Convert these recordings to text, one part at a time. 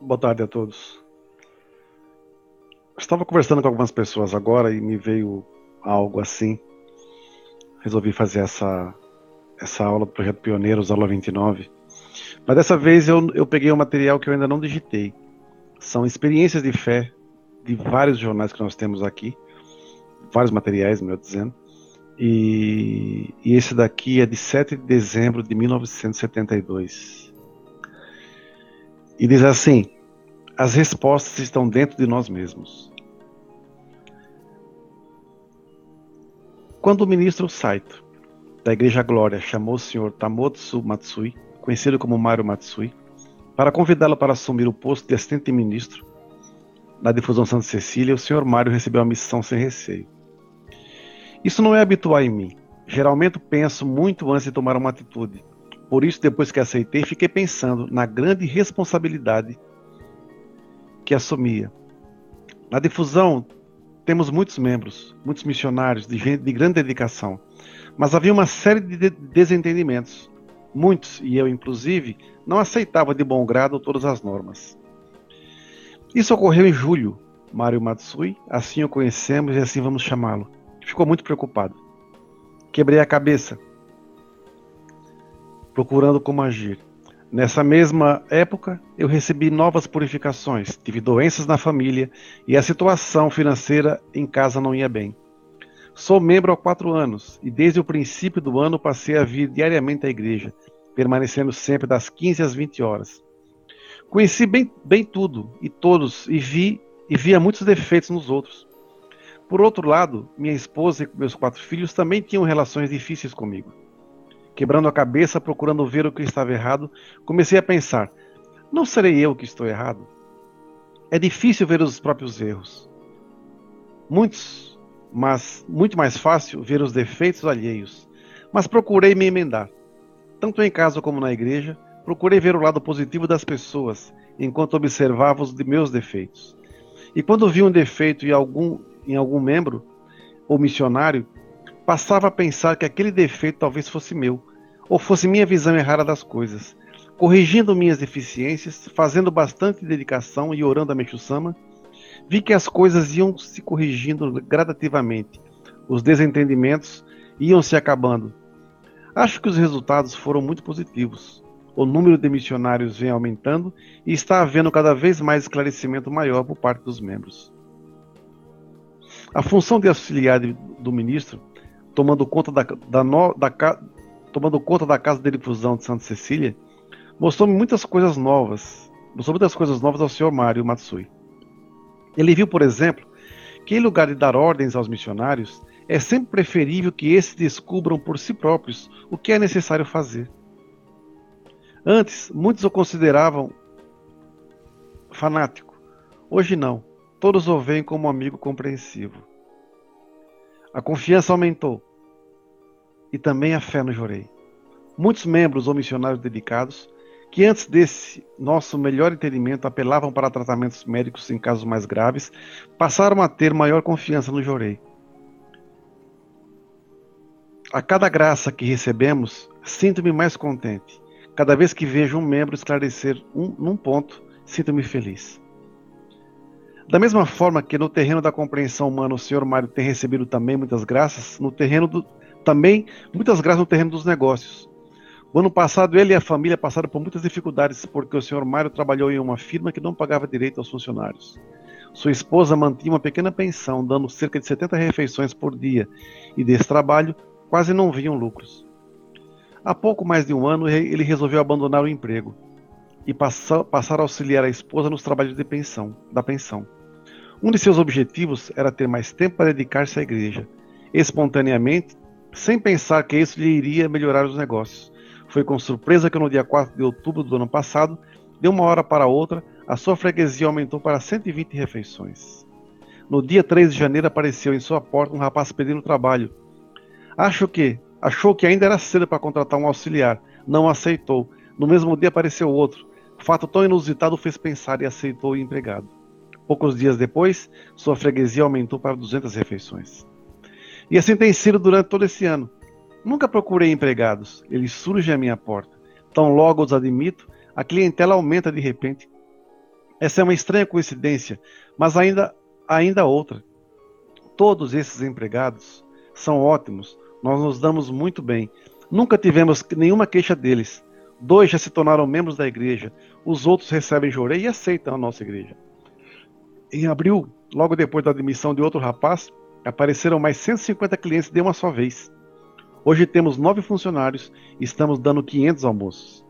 Boa tarde a todos. Estava conversando com algumas pessoas agora e me veio algo assim. Resolvi fazer essa, essa aula do Projeto Pioneiros, aula 29. Mas dessa vez eu, eu peguei um material que eu ainda não digitei. São experiências de fé de vários jornais que nós temos aqui, vários materiais, melhor dizendo. E, e esse daqui é de 7 de dezembro de 1972. E diz assim: as respostas estão dentro de nós mesmos. Quando o ministro Saito, da Igreja Glória, chamou o senhor Tamotsu Matsui, conhecido como Mario Matsui, para convidá-lo para assumir o posto de assistente ministro na difusão Santa Cecília, o senhor Mário recebeu a missão sem receio. Isso não é habitual em mim. Geralmente penso muito antes de tomar uma atitude. Por isso, depois que aceitei, fiquei pensando na grande responsabilidade que assumia. Na difusão, temos muitos membros, muitos missionários de, gente, de grande dedicação, mas havia uma série de desentendimentos. Muitos, e eu inclusive, não aceitavam de bom grado todas as normas. Isso ocorreu em julho. Mário Matsui, assim o conhecemos e assim vamos chamá-lo, ficou muito preocupado. Quebrei a cabeça, procurando como agir. Nessa mesma época, eu recebi novas purificações, tive doenças na família e a situação financeira em casa não ia bem. Sou membro há quatro anos e desde o princípio do ano passei a vir diariamente à igreja, permanecendo sempre das 15 às 20 horas. Conheci bem, bem tudo e todos e vi e via muitos defeitos nos outros. Por outro lado, minha esposa e meus quatro filhos também tinham relações difíceis comigo. Quebrando a cabeça, procurando ver o que estava errado, comecei a pensar: não serei eu que estou errado? É difícil ver os próprios erros. Muitos, mas muito mais fácil ver os defeitos alheios. Mas procurei me emendar, tanto em casa como na igreja, Procurei ver o lado positivo das pessoas enquanto observava os de meus defeitos. E quando vi um defeito em algum, em algum membro ou missionário, passava a pensar que aquele defeito talvez fosse meu, ou fosse minha visão errada das coisas. Corrigindo minhas deficiências, fazendo bastante dedicação e orando a Meixo-sama, vi que as coisas iam se corrigindo gradativamente. Os desentendimentos iam se acabando. Acho que os resultados foram muito positivos o número de missionários vem aumentando e está havendo cada vez mais esclarecimento maior por parte dos membros. A função de auxiliar do ministro, tomando conta da, da, no, da tomando conta da casa de difusão de Santa Cecília, mostrou-me muitas coisas novas. Mostrou muitas coisas novas ao senhor Mário Matsui. Ele viu, por exemplo, que em lugar de dar ordens aos missionários, é sempre preferível que esses descubram por si próprios o que é necessário fazer. Antes, muitos o consideravam fanático. Hoje não. Todos o veem como um amigo compreensivo. A confiança aumentou. E também a fé no Jorei. Muitos membros ou missionários dedicados, que antes desse nosso melhor entendimento apelavam para tratamentos médicos em casos mais graves, passaram a ter maior confiança no Jorei. A cada graça que recebemos, sinto-me mais contente Cada vez que vejo um membro esclarecer um, num ponto, sinto-me feliz. Da mesma forma que no terreno da compreensão humana o senhor Mário tem recebido também muitas graças, no terreno do, também muitas graças no terreno dos negócios. O ano passado ele e a família passaram por muitas dificuldades porque o senhor Mário trabalhou em uma firma que não pagava direito aos funcionários. Sua esposa mantinha uma pequena pensão, dando cerca de 70 refeições por dia, e desse trabalho quase não vinham lucros. Há pouco mais de um ano, ele resolveu abandonar o emprego e passar, passar a auxiliar a esposa nos trabalhos de pensão, da pensão. Um de seus objetivos era ter mais tempo para dedicar-se à igreja, espontaneamente, sem pensar que isso lhe iria melhorar os negócios. Foi com surpresa que no dia 4 de outubro do ano passado, de uma hora para outra, a sua freguesia aumentou para 120 refeições. No dia 3 de janeiro apareceu em sua porta um rapaz pedindo trabalho. Acho que, Achou que ainda era cedo para contratar um auxiliar, não aceitou. No mesmo dia apareceu outro. Fato tão inusitado fez pensar e aceitou o empregado. Poucos dias depois, sua freguesia aumentou para 200 refeições. E assim tem sido durante todo esse ano. Nunca procurei empregados, eles surgem à minha porta. Tão logo os admito, a clientela aumenta de repente. Essa é uma estranha coincidência, mas ainda, ainda outra. Todos esses empregados são ótimos, nós nos damos muito bem. Nunca tivemos nenhuma queixa deles. Dois já se tornaram membros da igreja, os outros recebem jorei e aceitam a nossa igreja. Em abril, logo depois da admissão de outro rapaz, apareceram mais 150 clientes de uma só vez. Hoje temos nove funcionários e estamos dando 500 almoços.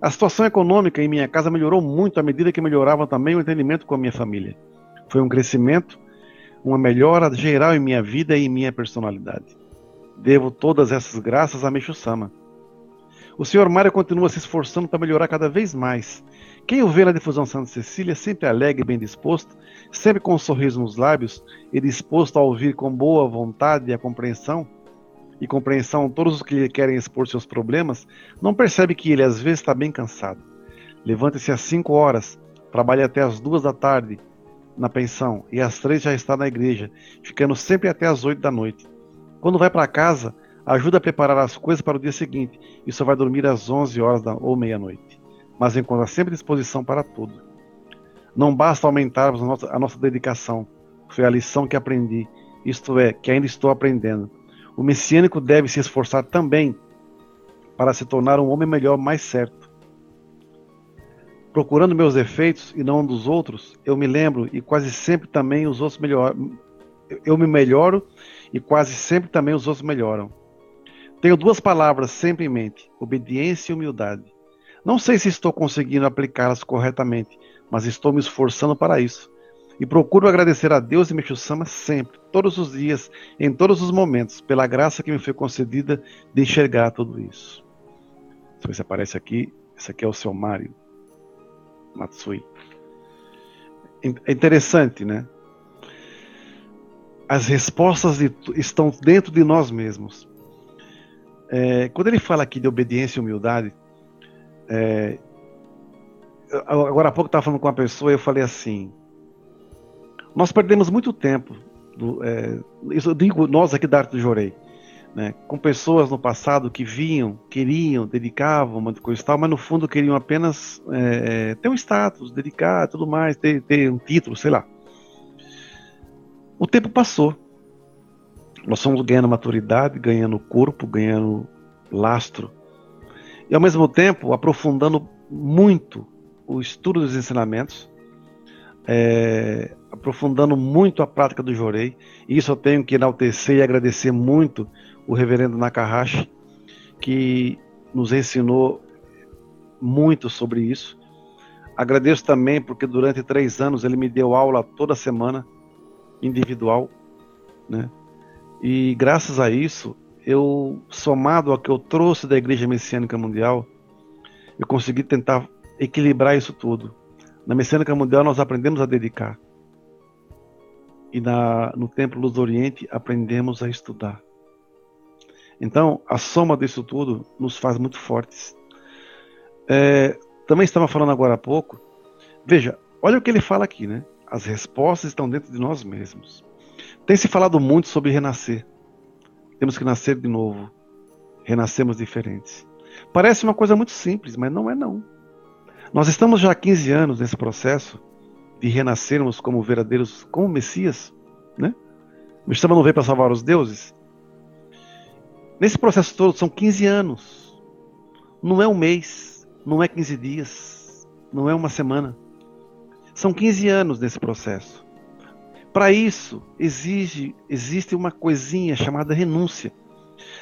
A situação econômica em minha casa melhorou muito à medida que melhorava também o entendimento com a minha família. Foi um crescimento, uma melhora geral em minha vida e em minha personalidade. Devo todas essas graças a Meixo Sama. O Sr. Mário continua se esforçando para melhorar cada vez mais. Quem o vê na difusão Santa Cecília, sempre alegre e bem disposto, sempre com um sorriso nos lábios e disposto a ouvir com boa vontade e a compreensão, e compreensão todos os que lhe querem expor seus problemas, não percebe que ele às vezes está bem cansado. Levanta-se às 5 horas, trabalha até às 2 da tarde na pensão e às 3 já está na igreja, ficando sempre até às 8 da noite. Quando vai para casa, ajuda a preparar as coisas para o dia seguinte e só vai dormir às 11 horas da, ou meia-noite. Mas encontra sempre disposição para tudo. Não basta aumentarmos a nossa, a nossa dedicação. Foi a lição que aprendi, isto é, que ainda estou aprendendo o messiânico deve se esforçar também para se tornar um homem melhor, mais certo. Procurando meus defeitos e não dos outros, eu me lembro e quase sempre também os outros melhoram. Eu me melhoro e quase sempre também os outros melhoram. Tenho duas palavras sempre em mente: obediência e humildade. Não sei se estou conseguindo aplicá-las corretamente, mas estou me esforçando para isso. E procuro agradecer a Deus e Meixo sempre, todos os dias, em todos os momentos, pela graça que me foi concedida de enxergar tudo isso. Se você aparece aqui, esse aqui é o seu Mário Matsui. É interessante, né? As respostas de, estão dentro de nós mesmos. É, quando ele fala aqui de obediência e humildade, é, agora há pouco estava falando com uma pessoa e eu falei assim: nós perdemos muito tempo, do, é, isso eu digo nós aqui da Arte do Jorei, né, com pessoas no passado que vinham, queriam, dedicavam uma coisa e tal, mas no fundo queriam apenas é, ter um status, dedicar, tudo mais, ter, ter um título, sei lá. O tempo passou. Nós fomos ganhando maturidade, ganhando corpo, ganhando lastro. E ao mesmo tempo aprofundando muito o estudo dos ensinamentos, é, aprofundando muito a prática do Jorei. E isso eu tenho que enaltecer e agradecer muito o reverendo Nakahashi, que nos ensinou muito sobre isso. Agradeço também porque durante três anos ele me deu aula toda semana, individual, né? E graças a isso, eu, somado ao que eu trouxe da Igreja Messiânica Mundial, eu consegui tentar equilibrar isso tudo. Na Messiânica Mundial nós aprendemos a dedicar e na, no Templo Luz do Oriente aprendemos a estudar. Então, a soma disso tudo nos faz muito fortes. É, também estava falando agora há pouco. Veja, olha o que ele fala aqui, né? As respostas estão dentro de nós mesmos. Tem se falado muito sobre renascer. Temos que nascer de novo. Renascemos diferentes. Parece uma coisa muito simples, mas não é não. Nós estamos já há 15 anos nesse processo de renascermos como verdadeiros, como Messias, né? O Estava não veio para salvar os deuses. Nesse processo todo são 15 anos. Não é um mês, não é 15 dias, não é uma semana. São 15 anos nesse processo. Para isso, exige, existe uma coisinha chamada renúncia.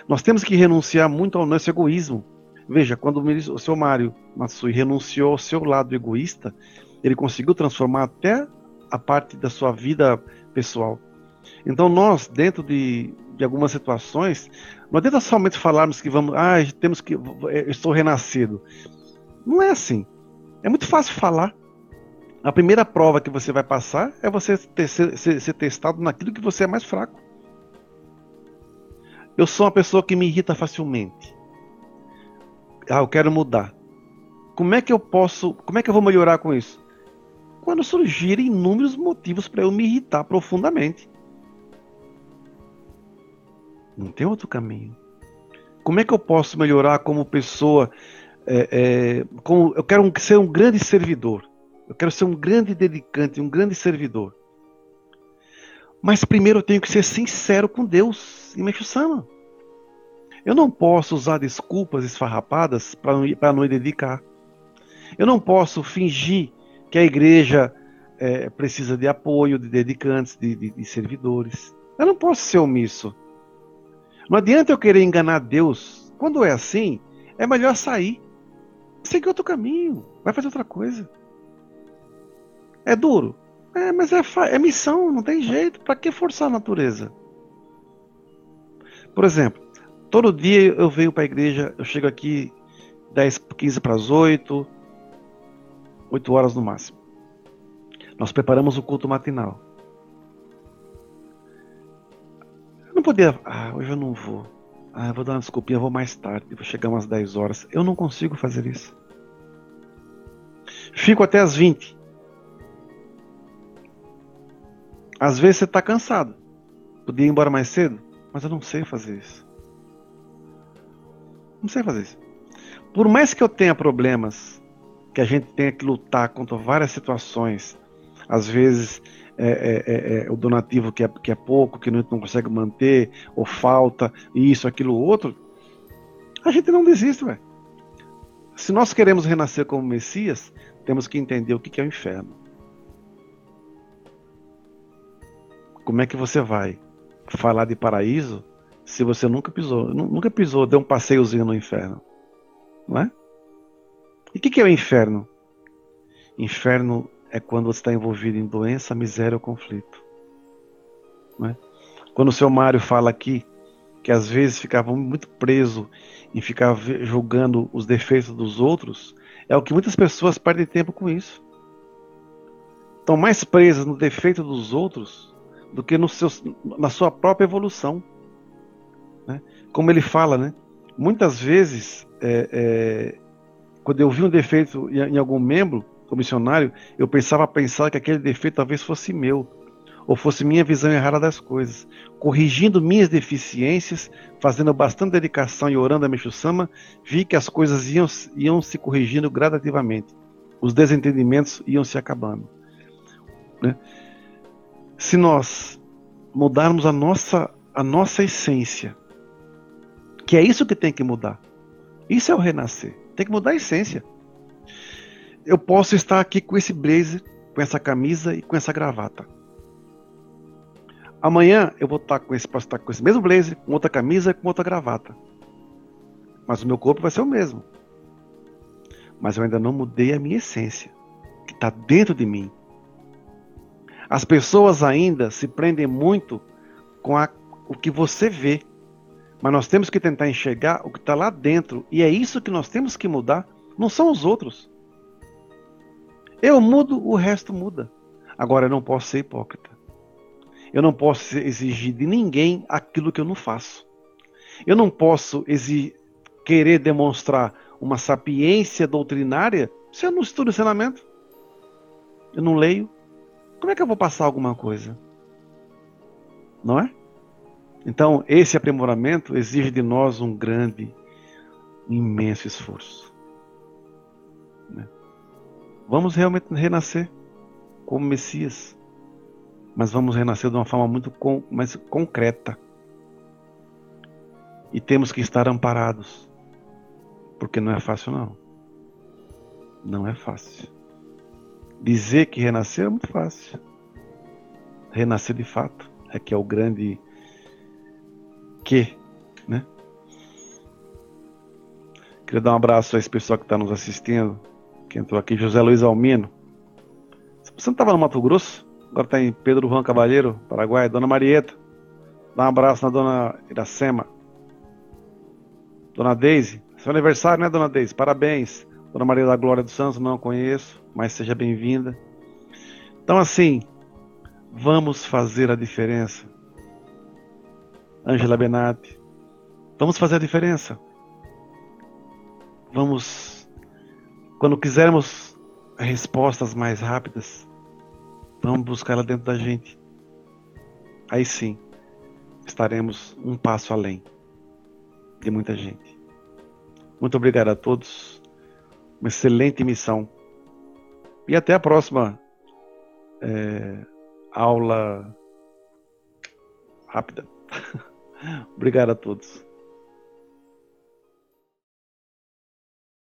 Nós temos que renunciar muito ao nosso egoísmo. Veja, quando o seu Mário Matsui renunciou ao seu lado egoísta, ele conseguiu transformar até a parte da sua vida pessoal. Então nós, dentro de, de algumas situações, não adianta somente falarmos que vamos, ah, temos que, eu estou renascido. Não é assim. É muito fácil falar. A primeira prova que você vai passar é você ter, ser, ser testado naquilo que você é mais fraco. Eu sou uma pessoa que me irrita facilmente. Ah, eu quero mudar. Como é que eu posso, como é que eu vou melhorar com isso? quando surgirem inúmeros motivos para eu me irritar profundamente. Não tem outro caminho. Como é que eu posso melhorar como pessoa? É, é, como, eu quero ser um grande servidor. Eu quero ser um grande dedicante, um grande servidor. Mas primeiro eu tenho que ser sincero com Deus e Meixo Sama. Eu não posso usar desculpas esfarrapadas para não, não me dedicar. Eu não posso fingir que a igreja é, precisa de apoio, de dedicantes, de, de, de servidores. Eu não posso ser omisso. Não adianta eu querer enganar Deus. Quando é assim, é melhor sair. Seguir outro caminho. Vai fazer outra coisa. É duro. É, mas é, é missão, não tem jeito. Para que forçar a natureza? Por exemplo, todo dia eu venho para a igreja, eu chego aqui 10, 15 para as 8, 8 horas no máximo. Nós preparamos o culto matinal. Eu não podia. Ah, hoje eu não vou. Ah, eu vou dar uma desculpinha, vou mais tarde, vou chegar umas 10 horas. Eu não consigo fazer isso. Fico até as 20. Às vezes você está cansado. Podia ir embora mais cedo, mas eu não sei fazer isso. Não sei fazer isso. Por mais que eu tenha problemas, que a gente tenha que lutar contra várias situações, às vezes é, é, é, é, o donativo que é, que é pouco, que não, não consegue manter, ou falta, isso, aquilo, outro, a gente não desiste, velho. Se nós queremos renascer como Messias, temos que entender o que é o inferno. Como é que você vai falar de paraíso se você nunca pisou, nunca pisou, deu um passeiozinho no inferno? Não é? E o que é o inferno? Inferno é quando você está envolvido em doença, miséria ou conflito. Né? Quando o seu Mário fala aqui que às vezes ficava muito preso em ficar julgando os defeitos dos outros, é o que muitas pessoas perdem tempo com isso. Estão mais presas no defeito dos outros do que no seu, na sua própria evolução. Né? Como ele fala, né? muitas vezes, é, é, quando eu vi um defeito em, em algum membro, missionário, eu pensava pensar que aquele defeito talvez fosse meu, ou fosse minha visão errada das coisas. Corrigindo minhas deficiências, fazendo bastante dedicação e orando a Meixo-sama, vi que as coisas iam, iam se corrigindo gradativamente. Os desentendimentos iam se acabando. Né? Se nós mudarmos a nossa, a nossa essência, que é isso que tem que mudar. Isso é o renascer. Tem que mudar a essência eu posso estar aqui com esse blazer, com essa camisa e com essa gravata. Amanhã eu vou estar com esse, posso estar com esse mesmo blazer, com outra camisa e com outra gravata. Mas o meu corpo vai ser o mesmo. Mas eu ainda não mudei a minha essência, que está dentro de mim. As pessoas ainda se prendem muito com a, o que você vê. Mas nós temos que tentar enxergar o que está lá dentro. E é isso que nós temos que mudar. Não são os outros. Eu mudo, o resto muda. Agora eu não posso ser hipócrita. Eu não posso exigir de ninguém aquilo que eu não faço. Eu não posso querer demonstrar uma sapiência doutrinária se eu não estudo ensinamento. Eu não leio. Como é que eu vou passar alguma coisa? Não é? Então, esse aprimoramento exige de nós um grande, imenso esforço. Né? Vamos realmente renascer como Messias, mas vamos renascer de uma forma muito com, mais concreta. E temos que estar amparados, porque não é fácil não. Não é fácil. Dizer que renascer é muito fácil. Renascer de fato é que é o grande que, né? Queria dar um abraço a esse pessoal que está nos assistindo que entrou aqui, José Luiz Almino. Você não estava no Mato Grosso? Agora está em Pedro Juan Cavalheiro, Paraguai. Dona Marieta, dá um abraço na dona Iracema. Dona Deise, seu aniversário, né, dona Deise? Parabéns. Dona Maria da Glória dos Santos, não conheço, mas seja bem-vinda. Então, assim, vamos fazer a diferença. Ângela Benatti, vamos fazer a diferença. Vamos quando quisermos respostas mais rápidas, vamos buscar ela dentro da gente. Aí sim, estaremos um passo além de muita gente. Muito obrigado a todos. Uma excelente missão E até a próxima é, aula rápida. Obrigado a todos.